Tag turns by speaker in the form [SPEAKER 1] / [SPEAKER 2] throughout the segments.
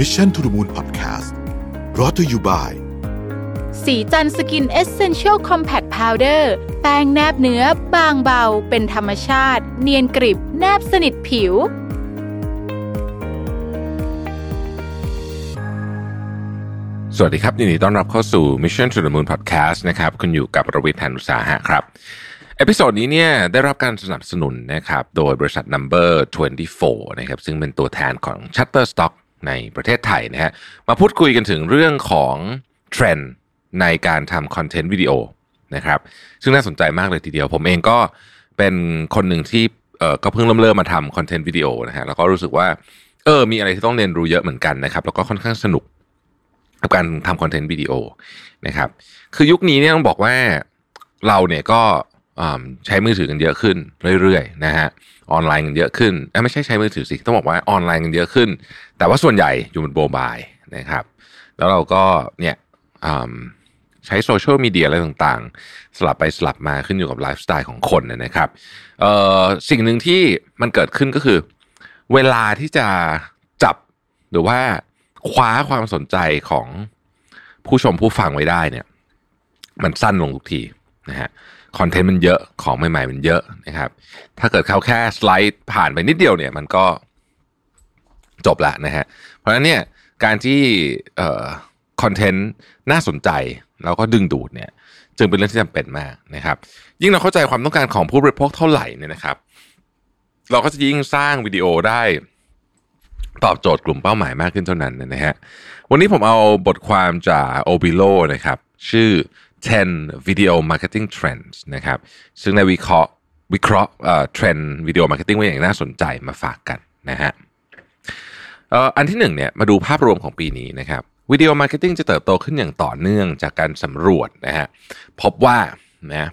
[SPEAKER 1] Mission to the Moon Podcast รอ t ธออยู่บ่าย
[SPEAKER 2] สีจันสกินเอเซนเชียลคอมแพคพาวเดอร์แป้งแนบเนื้อบางเบา เป็นธรรมชาติ เนียนกริบ แนบสนิทผิว
[SPEAKER 3] สวัสดีครับยินดีต้อนรับเข้าสู่ Mission to the Moon Podcast นะครับ คุณอยู่กับรวิทย์แทนอุตสาหะครับ episode นี้เนี่ยได้รับการสนับสนุนนะครับ โดยบริษัท Number 24 นะครับ ซึ่งเป็นตัวแทนของ Shutterstock ในประเทศไทยนะฮะมาพูดคุยกันถึงเรื่องของเทรนด์ในการทำคอนเทนต์วิดีโอนะครับซึ่งน่าสนใจมากเลยทีเดียว ผมเองก็เป็นคนหนึ่งที่เออก็เพิ่งเริ่มเริ่มมาทำคอนเทนต์วิดีโอนะฮะแล้วก็รู้สึกว่าเออมีอะไรที่ต้องเรียนรู้เยอะเหมือนกันนะครับ แล้วก็ค่อนข้างสนุกกับการทำคอนเทนต์วิดีโอนะครับ คือยุคนี้เนี่ยต้องบอกว่าเราเนี่ยก็ ใช้มือถือกันเยอะขึ้นเรื่อยๆนะฮะออนไลน์กันเยอะขึ้นไม่ใช่ใช้มือถือสิต้องบอกว่าออนไลน์กันเยอะขึ้น แต่ว่าส่วนใหญ่อยู่บนโมบายนะครับ แล้วเราก็เนี่ยใช้โซเชียลมีเดียอะไรต่างๆ สลับไปสลับมาขึ้นอยู่กับไลฟ์สไตล์ของคนนะครับสิ่งหนึ่งที่มันเกิดขึ้นก็คือ เวลาที่จะจับหรือว่าคว้าความสนใจของผู้ชมผู้ฟังไว้ได้เนี่ย มันสั้นลงทุกทีนะฮะ คอนเทนต์มันเยอะของใหม่ๆมันเยอะนะครับ ถ้าเกิดเขาแค่สไลด์ผ่านไปนิดเดียวเนี่ย มันก็จบละนะฮะเพราะฉะนั้นเนี่ยการที่เอ่อคอนเทนต์น่าสนใจแล้วก็ดึงดูดเนี่ย จึงเป็นเรื่องที่จำเป็นมากนะครับ ยิ่งเราเข้าใจความต้องการของผู้บริโภคเท่าไหร่เนี่ยนะครับ เราก็จะยิ่งสร้างวิดีโอได้ตอบโจทย์กลุ่มเป้าหมายมากขึ้นเท่านั้นนะฮะวันนี้ผมเอาบทความจาก o b i l o นะครับ ชื่อ 10 Video Marketing Trends นะครับ ซึ่งในวิเคราะห์วิเคราะห์เทรนด์ video marketing ไว้อย่างน่าสนใจมาฝากกันนะฮะอันที่หนึ่งเนี่ยมาดูภาพรวมของปีนี้นะครับ video marketing จะเติบโตขึ้นอย่างต่อเนื่องจากการสำรวจนะฮะพบว่านะ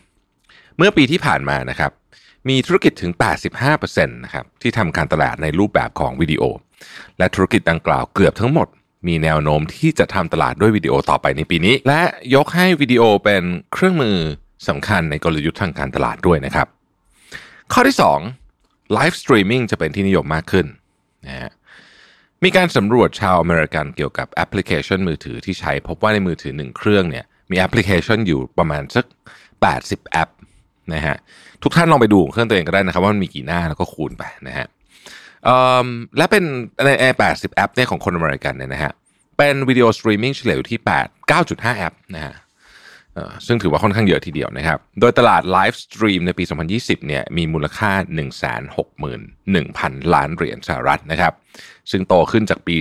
[SPEAKER 3] เมื่อปีที่ผ่านมานะครับมีธุรกิจถึง 85%นะครับที่ทำการตลาดในรูปแบบของวิดีโอ และธุรกิจดังกล่าวเกือบทั้งหมด มีแนวโน้มที่จะทำตลาดด้วยวิดีโอต่อไปในปีนี้ และยกให้วิดีโอเป็นเครื่องมือสำคัญในกลยุทธ์ทางการตลาดด้วยนะครับ ข้อที่2 live streaming จะเป็นที่นิยมมากขึ้นนะฮะมีการสำรวจชาวอเมริกันเกี่ยวกับแอปพลิเคชันมือถือที่ใช้ พบว่าในมือถือหนึ่งเครื่องเนี่ยมีแอปพลิเคชันอยู่ประมาณสัก 80 แอปนะฮะทุกท่านลองไปดูเครื่องตัวเองก็ได้นะครับว่ามันมีกี่หน้าแล้วก็คูณไปนะฮะ และเป็นในแอร์80 แอปเนี่ยของคนอเมริกันเนี่ยนะฮะเป็น video streaming เฉลี่ยอยู่ที่ 8 9.5 แอปนะฮะซึ่งถือว่าค่อนข้างเยอะทีเดียวนะครับ โดยตลาด live stream ในปี 2020 เนี่ยมีมูลค่า 161,000 ล้านเหรียญสหรัฐนะครับ ซึ่งโตขึ้นจากปี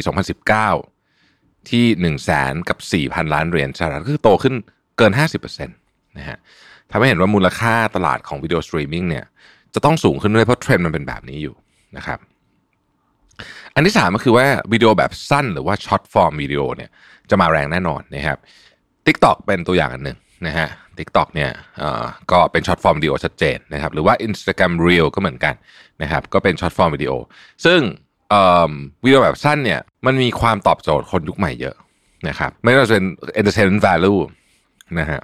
[SPEAKER 3] 2019 ที่ 1 0 0 0 0แสนกับ 4,000 ล้านเหรียญสหรัฐ คือโตขึ้นเกิน 50%นะฮะทำให้เห็นว่ามูลค่าตลาดของ video streaming เนี่ยจะต้องสูงขึ้นด้วยเพราะเทรนด์มันเป็นแบบนี้อยู่นะครับ อันที่สามก็คือว่าวิดีโอแบบสั้นหรือว่า short-form video เนี่ยจะมาแรงแน่นอนนะครับ TikTok เป็นตัวอย่างอันหนึ่งนะฮะ TikTok เนี่ยเอ่อก็เป็น short-form video ชัดเจนนะครับหรือว่า Instagram Reel ก็เหมือนกันนะครับก็เป็น short-form video ซึ่งวิดีโอแบบสั้นเนี่ยมันมีความตอบโจทย์คนยุคใหม่เยอะนะครับไม่ว่าจะเป็น entertainment value นะฮะ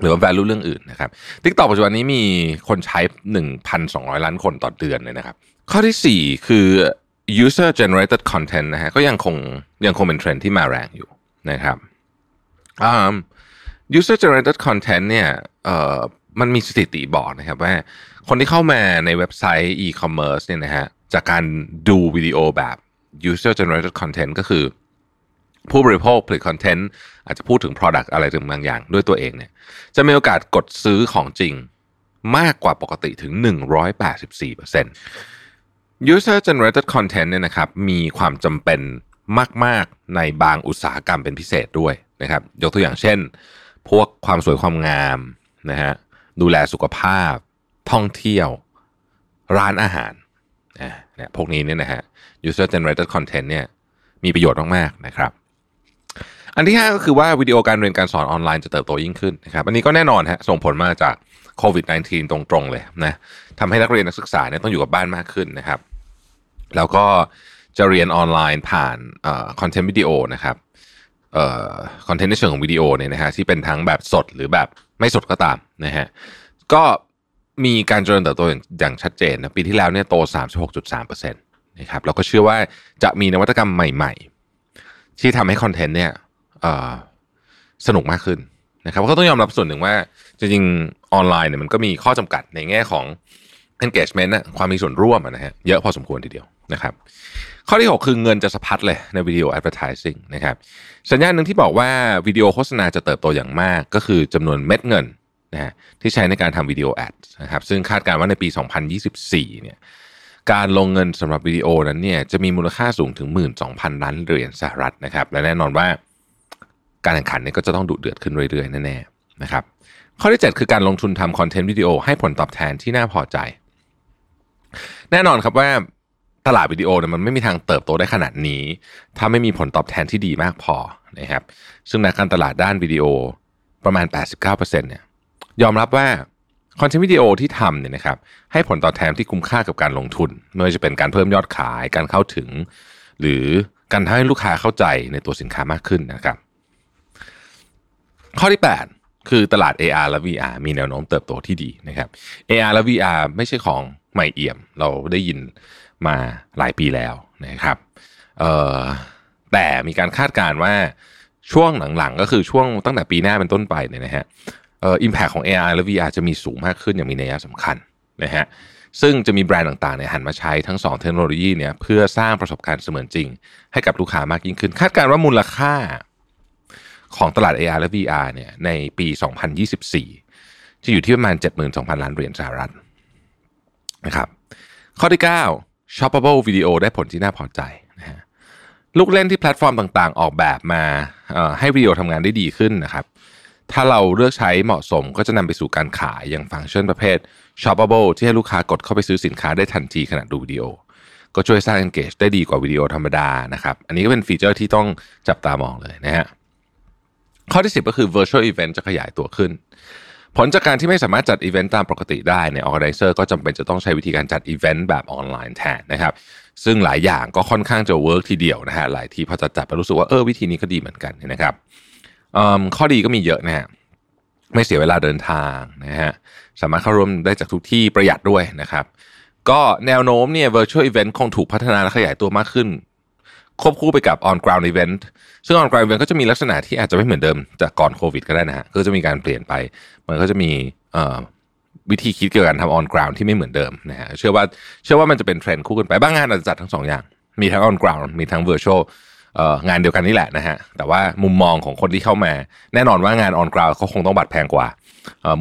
[SPEAKER 3] หรือว่า value เรื่องอื่นนะครับ TikTok ปัจจุบันนี้มีคนใช้ 1,200 ล้านคนต่อเดือนเลยนะครับ ข้อที่ 4 คือ user generated content นะฮะก็ยังคงยังคงเป็นเทรนที่มาแรงอยู่นะครับอ่า user generated content เนี่ยเอ่อมันมีสถิติบอกนะครับว่า คนที่เข้ามาในเว็บไซต์ e-commerce เนี่ยนะฮะจากการดูวิดีโอแบบ user generated content ก็คือผู้บริโภคผลิตคอนเทนต์อาจจะพูดถึง Product อะไรถึงบางอย่างด้วยตัวเองเนี่ยจะมีโอกาสกดซื้อของจริงมากกว่าปกติถึง 184% User generated content เนี่ยนะครับมีความจำเป็นมาก ๆ ในบางอุตสาหกรรมเป็นพิเศษด้วยนะครับยกตัวอย่างเช่น พวกความสวยความงามนะฮะดูแลสุขภาพ ท่องเที่ยว ร้านอาหารนะเนี่ยพวกนี้เนี่ยนะฮะ user generated content เนี่ยมีประโยชน์มากๆนะครับ อันที่ 5 ก็คือว่าวิดีโอการเรียนการสอนออนไลน์จะเติบโตยิ่งขึ้นนะครับ อันนี้ก็แน่นอนฮะส่งผลมาจาก โควิด -19 ตรงๆเลยนะทำให้นักเรียนนักศึกษาเนี่ยต้องอยู่กับบ้านมากขึ้นนะครับ แล้วก็จะเรียนออนไลน์ผ่านคอนเทนต์วิดีโอนะครับคอนเทนต์ในเชิงของวิดีโอเนี่ยนะฮะที่เป็นทั้งแบบสดหรือแบบไม่สดก็ตามนะฮะก็มีการเจริญเติบโตอย่างอย่างชัดเจนนะปีที่แล้วเนี่ยโต 36.3%นะครับเราก็เชื่อว่าจะมีนวัตกรรมใหม่ ๆ ที่ทำให้คอนเทนต์เนี่ยสนุกมากขึ้น นะครับก็ต้องยอมรับส่วนหนึ่งว่าจริงๆออนไลน์เนี่ยมันก็มีข้อจำกัดในแง่ของ engagement นะความมีส่วนร่วมนะฮะเยอะพอสมควรทีเดียวนะครับ ข้อที่ 6 คือเงินจะสะพัดเลยในวิดีโอ advertising นะครับสัญญาณหนึ่งที่บอกว่าวิดีโอโฆษณาจะเติบโตอย่างมากก็คือจำนวนเม็ดเงินนะฮะที่ใช้ในการทำวิดีโอแอดนะครับซึ่งคาดการณ์ว่าในปี 2024 เนี่ยการลงเงินสำหรับวิดีโอนั้นเนี่ยจะมีมูลค่าสูงถึง 12,000 ล้านเหรียญสหรัฐนะครับและแน่นอนว่า การแข่งขันเนี่ยก็จะต้องดุเดือดขึ้นเรื่อยๆแน่ๆนะครับข้อที่ 7 คือการลงทุนทำคอนเทนต์วิดีโอให้ผลตอบแทนที่น่าพอใจ แน่นอนครับว่าตลาดวิดีโอเนี่ยมันไม่มีทางเติบโตได้ขนาดนี้ ถ้าไม่มีผลตอบแทนที่ดีมากพอนะครับซึ่งในการตลาดด้านวิดีโอประมาณ 89%เนี่ยยอมรับว่าคอนเทนต์วิดีโอที่ทำเนี่ยนะครับให้ผลตอบแทนที่คุ้มค่ากับการลงทุน ไม่ว่าจะเป็นการเพิ่มยอดขายการเข้าถึง หรือการทำให้ลูกค้าเข้าใจในตัวสินค้ามากขึ้นนะครับ ข้อที่ 8 คือตลาด AR และ VR มีแนวโน้มเติบโตที่ดีนะครับ AR และ VR ไม่ใช่ของใหม่เอี่ยม เราได้ยินมาหลายปีแล้วนะครับแต่มีการคาดการณ์ว่าช่วงหลังๆ ก็คือช่วงตั้งแต่ปีหน้าเป็นต้นไปเนี่ยนะฮะอิมแพคของ AR และ VR จะมีสูงมากขึ้นอย่างมีนัยสำคัญนะฮะซึ่งจะมีแบรนด์ต่างๆเนี่ยหันมาใช้ทั้ง 2 เทคโนโลยีเนี่ยเพื่อสร้างประสบการณ์เสมือนจริง ให้กับลูกค้ามากยิ่งขึ้น คาดการณ์ว่ามูลค่า ของตลาด AR และ VR เนี่ยในปี 2024 จะอยู่ที่ประมาณ 72,000 ล้านเหรียญสหรัฐนะครับข้อที่ 9 Shoppable Video ได้ผลที่น่าพอใจนะฮะลูกเล่นที่แพลตฟอร์มต่างๆ ออกแบบมาให้วิดีโอทำงานได้ดีขึ้นนะครับ ถ้าเราเลือกใช้เหมาะสมก็จะนำไปสู่การขายอย่างฟังก์ชันประเภท shoppable ที่ให้ลูกค้ากดเข้าไปซื้อสินค้าได้ทันทีขณะดูวิดีโอ ก็ช่วยสร้าง engage ได้ดีกว่าวิดีโอธรรมดานะครับ อันนี้ก็เป็นฟีเจอร์ที่ต้องจับตามองเลยนะฮะ ข้อที่ 10 ก็คือ virtual event จะขยายตัวขึ้น ผลจากการที่ไม่สามารถจัดอีเวนต์ตามปกติได้ใน organizer ก็จำเป็นจะต้องใช้วิธีการจัดอีเวนต์แบบออนไลน์แทนนะครับ ซึ่งหลายอย่างก็ค่อนข้างจะ work ทีเดียวนะฮะ หลายที่พอจะจัดไปรู้สึกว่าเออวิธีนี้ก็ดีเหมือนกันนะครับข้อดีก็มีเยอะนะฮะไม่เสียเวลาเดินทางนะฮะสามารถเข้าร่วมได้จากทุกที่ประหยัดด้วยนะครับ ก็แนวโน้มเนี่ย virtual event คงถูกพัฒนาและขยายตัวมากขึ้น ควบคู่ไปกับ on ground event ซึ่ง on ground event ก็จะมีลักษณะที่อาจจะไม่เหมือนเดิมจากก่อนโควิดก็ได้นะฮะ ก็จะมีการเปลี่ยนไป มันก็จะมีวิธีคิดเกี่ยวกับการทำ on ground ที่ไม่เหมือนเดิมนะฮะ เชื่อว่าเชื่อว่ามันจะเป็นเทรนด์คู่กันไป บางงานอาจจะจัดทั้งสองอย่าง มีทั้ง on ground มีทั้ง virtual งานเดียวกันนี่แหละนะฮะ แต่ว่ามุมมองของคนที่เข้ามา แน่นอนว่างานออนกราวเขาคงต้องบัตรแพงกว่า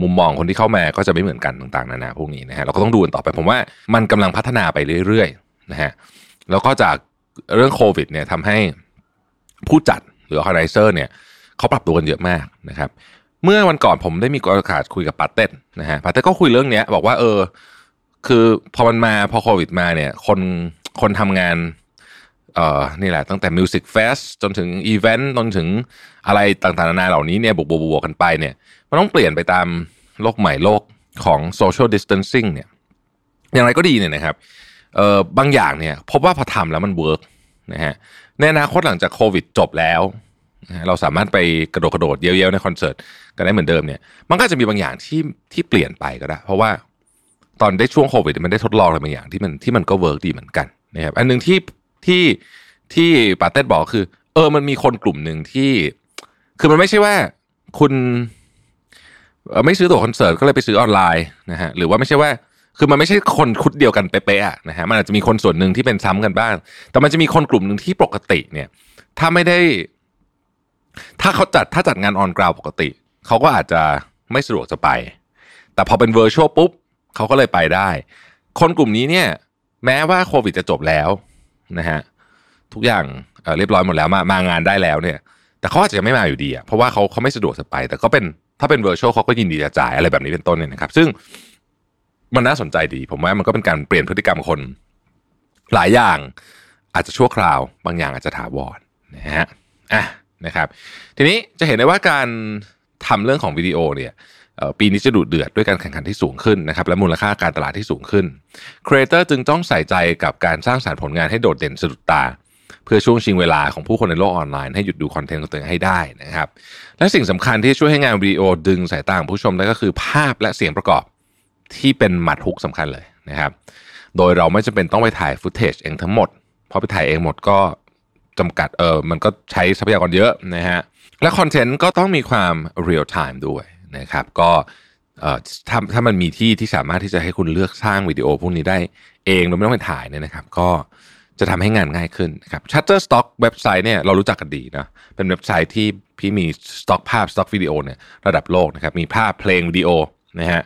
[SPEAKER 3] มุมมองคนที่เข้ามาก็จะไม่เหมือนกันต่างๆนานาพวกนี้นะฮะ เราก็ต้องดูกันต่อไป ผมว่ามันกำลังพัฒนาไปเรื่อยๆนะฮะ แล้วก็จาก เรื่องโควิดเนี่ยทำให้ผู้จัดหรือ organizer เนี่ยเขาปรับตัวกันเยอะมากนะครับ เมื่อวันก่อนผมได้มีโอกาสคุยกับป๋าเต็ดนะฮะป๋าเต็ดก็คุยเรื่องนี้บอกว่าเออ คือพอมันมาพอโควิดมาเนี่ย คนคนทำงานเอ่อนี่แหละตั้งแต่ music fest จนถึงอีเวนต์จนถึงอะไรต่างๆนานาเหล่านี้เนี่ยบวกบวกกันไปเนี่ยมันต้องเปลี่ยนไปตามโลกใหม่โลกของ social distancing เนี่ย อย่างไรก็ดีเนี่ยนะครับ เอ่อบางอย่างเนี่ยพบว่าพอทำแล้วมัน work นะฮะในอนาคตหลังจากโควิดจบแล้ว เราสามารถไปกระโดดกระโดดเย้ยวๆในคอนเสิร์ตกันได้เหมือนเดิมเนี่ยมันก็จะมีบางอย่างที่ที่เปลี่ยนไปก็ได้ เพราะว่าตอนได้ช่วงโควิดมันได้ทดลองอะไรบางอย่างที่มันที่มันก็ work ดีเหมือนกันนะครับอันหนึ่งที่ที่ที่ป๋าเต็ดบอกคือ เออมันมีคนกลุ่มหนึ่งที่ คือมันไม่ใช่ว่าคุณไม่ซื้อตั๋วคอนเสิร์ตก็เลยไปซื้อออนไลน์นะฮะหรือว่าไม่ใช่ว่า คือมันไม่ใช่คนคุดเดียวกันเป๊ะๆนะฮะมันอาจจะมีคนส่วนหนึ่งที่เป็นซ้ำกันบ้าง แต่มันจะมีคนกลุ่มหนึ่งที่ปกติเนี่ย ถ้าไม่ได้ ถ้าเขาจัดถ้าจัดงานออนกราวปกติ เขาก็อาจจะไม่สะดวกจะไป แต่พอเป็นเวอร์ชวลปุ๊บเขาก็เลยไปได้ คนกลุ่มนี้เนี่ย แม้ว่าโควิดจะจบแล้วนะฮะทุกอย่างเเรียบร้อยหมดแล้วมามางานได้แล้วเนี่ย แต่เขาอาจจะไม่มาอยู่ดีอะเพราะว่าเขาเขาไม่สะดวกจะไป แต่ก็เป็นถ้าเป็นเวอร์ชวลเขาก็ยินดีจะจ่ายอะไรแบบนี้เป็นต้นเนี่ยนะครับ ซึ่ง มันน่าสนใจดี ผมว่ามันก็เป็นการเปลี่ยนพฤติกรรมคน หลายอย่างอาจจะชั่วคราว บางอย่างอาจจะถาวรนะฮะอะนะครับ ทีนี้จะเห็นได้ว่าการทำเรื่องของวิดีโอเนี่ยปีนี้จะดุเดือดด้วยการแข่งขันที่สูงขึ้นนะครับและมูลค่าการตลาดที่สูงขึ้นครีเอเตอร์จึงต้องใส่ใจกับการสร้างสรรค์ผลงานให้โดดเด่นสะดุดตา เพื่อช่วงชิงเวลาของผู้คนในโลกออนไลน์ให้หยุดดูคอนเทนต์ของตัวเองให้ได้นะครับ และสิ่งสำคัญที่ช่วยให้งานวิดีโอดึงสายตาของผู้ชมได้ก็คือภาพและเสียงประกอบ ที่เป็นหมัดฮุกสำคัญเลยนะครับ โดยเราไม่จำเป็นต้องไปถ่าย footage เองทั้งหมด เพราะไปถ่ายเองหมดก็จำกัดเออมันก็ใช้ทรัพยากรเยอะนะฮะ และคอนเทนต์ก็ต้องมีความ real-time ด้วยนะครับ ก็เอ่อถ้าถ้ามันมีที่ที่สามารถที่จะให้คุณเลือกสร้างวิดีโอพวกนี้ได้เองโดยไม่ต้องไปถ่ายเนี่ยนะครับ ก็จะทำให้งานง่ายขึ้นนะครับ Shutterstock เว็บไซต์เนี่ยเรารู้จักกันดีนะ เป็นเว็บไซต์ที่ที่มีสต็อกภาพสต็อกวิดีโอเนี่ยระดับโลกนะครับ มีภาพเพลงวิดีโอนะฮะ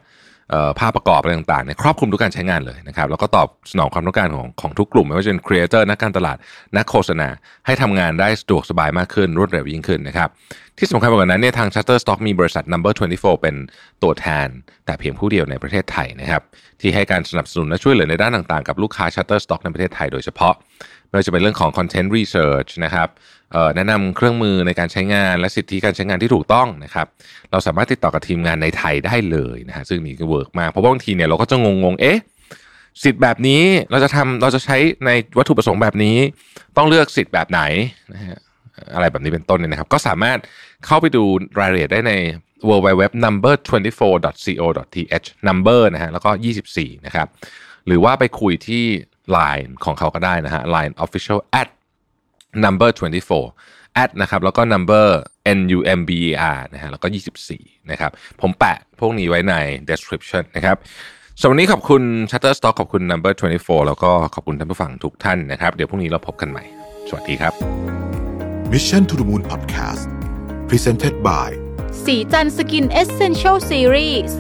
[SPEAKER 3] ภาพประกอบอะไรต่างๆเนี่ยครอบคลุมทุกการใช้งานเลยนะครับแล้วก็ตอบสนองความต้องการของของทุกกลุ่ม ไม่ว่าจะเป็นครีเอเตอร์นักการตลาดนักโฆษณา ให้ทำงานได้สะดวกสบายมากขึ้นรวดเร็วยิ่งขึ้นนะครับที่สำคัญกว่านั้นเนี่ยทาง Shutterstock มีบริษัท Number 24 เป็นตัวแทน แต่เพียงผู้เดียวในประเทศไทยนะครับที่ให้การสนับสนุนและช่วยเหลือในด้านต่างๆ กับลูกค้า Shutterstock ในประเทศไทยโดยเฉพาะไม่ว่าจะเป็นเรื่องของ Content Research นะครับ แนะนำเครื่องมือในการใช้งานและสิทธิการใช้งานที่ถูกต้องนะครับ เราสามารถติดต่อกับทีมงานในไทยได้เลยนะฮะซึ่งนี่ก็เวิร์กมากเพราะบางทีเนี่ยเราก็จะงงๆเอ๊ะสิทธิ์แบบนี้เราจะทำเราจะใช้ในวัตถุประสงค์แบบนี้ ต้องเลือกสิทธิ์แบบไหนนะฮะอะไรแบบนี้เป็นต้นเนี่ยนะครับ ก็สามารถเข้าไปดูรายละเอียดได้ใน www number 24 co th number นะฮะแล้วก็ 24 นะครับ หรือว่าไปคุยที่ Line ของเขาก็ได้นะฮะ Line official at number 24 at นะครับแล้วก็ number n u m b e r นะฮะแล้วก็ 24 นะครับ ผมแปะพวกนี้ไว้ใน description นะครับสำหรับวันนี้ขอบคุณ Shutterstock ขอบคุณ number 24 แล้วก็ขอบคุณท่านผู้ฟังทุกท่านนะครับ เดี๋ยวพรุ่งนี้เราพบกันใหม่ สวัสดีครับ
[SPEAKER 1] Mission to the Moon Podcast Presented by
[SPEAKER 2] สีจันสกินเอเซนเชลซีรีส์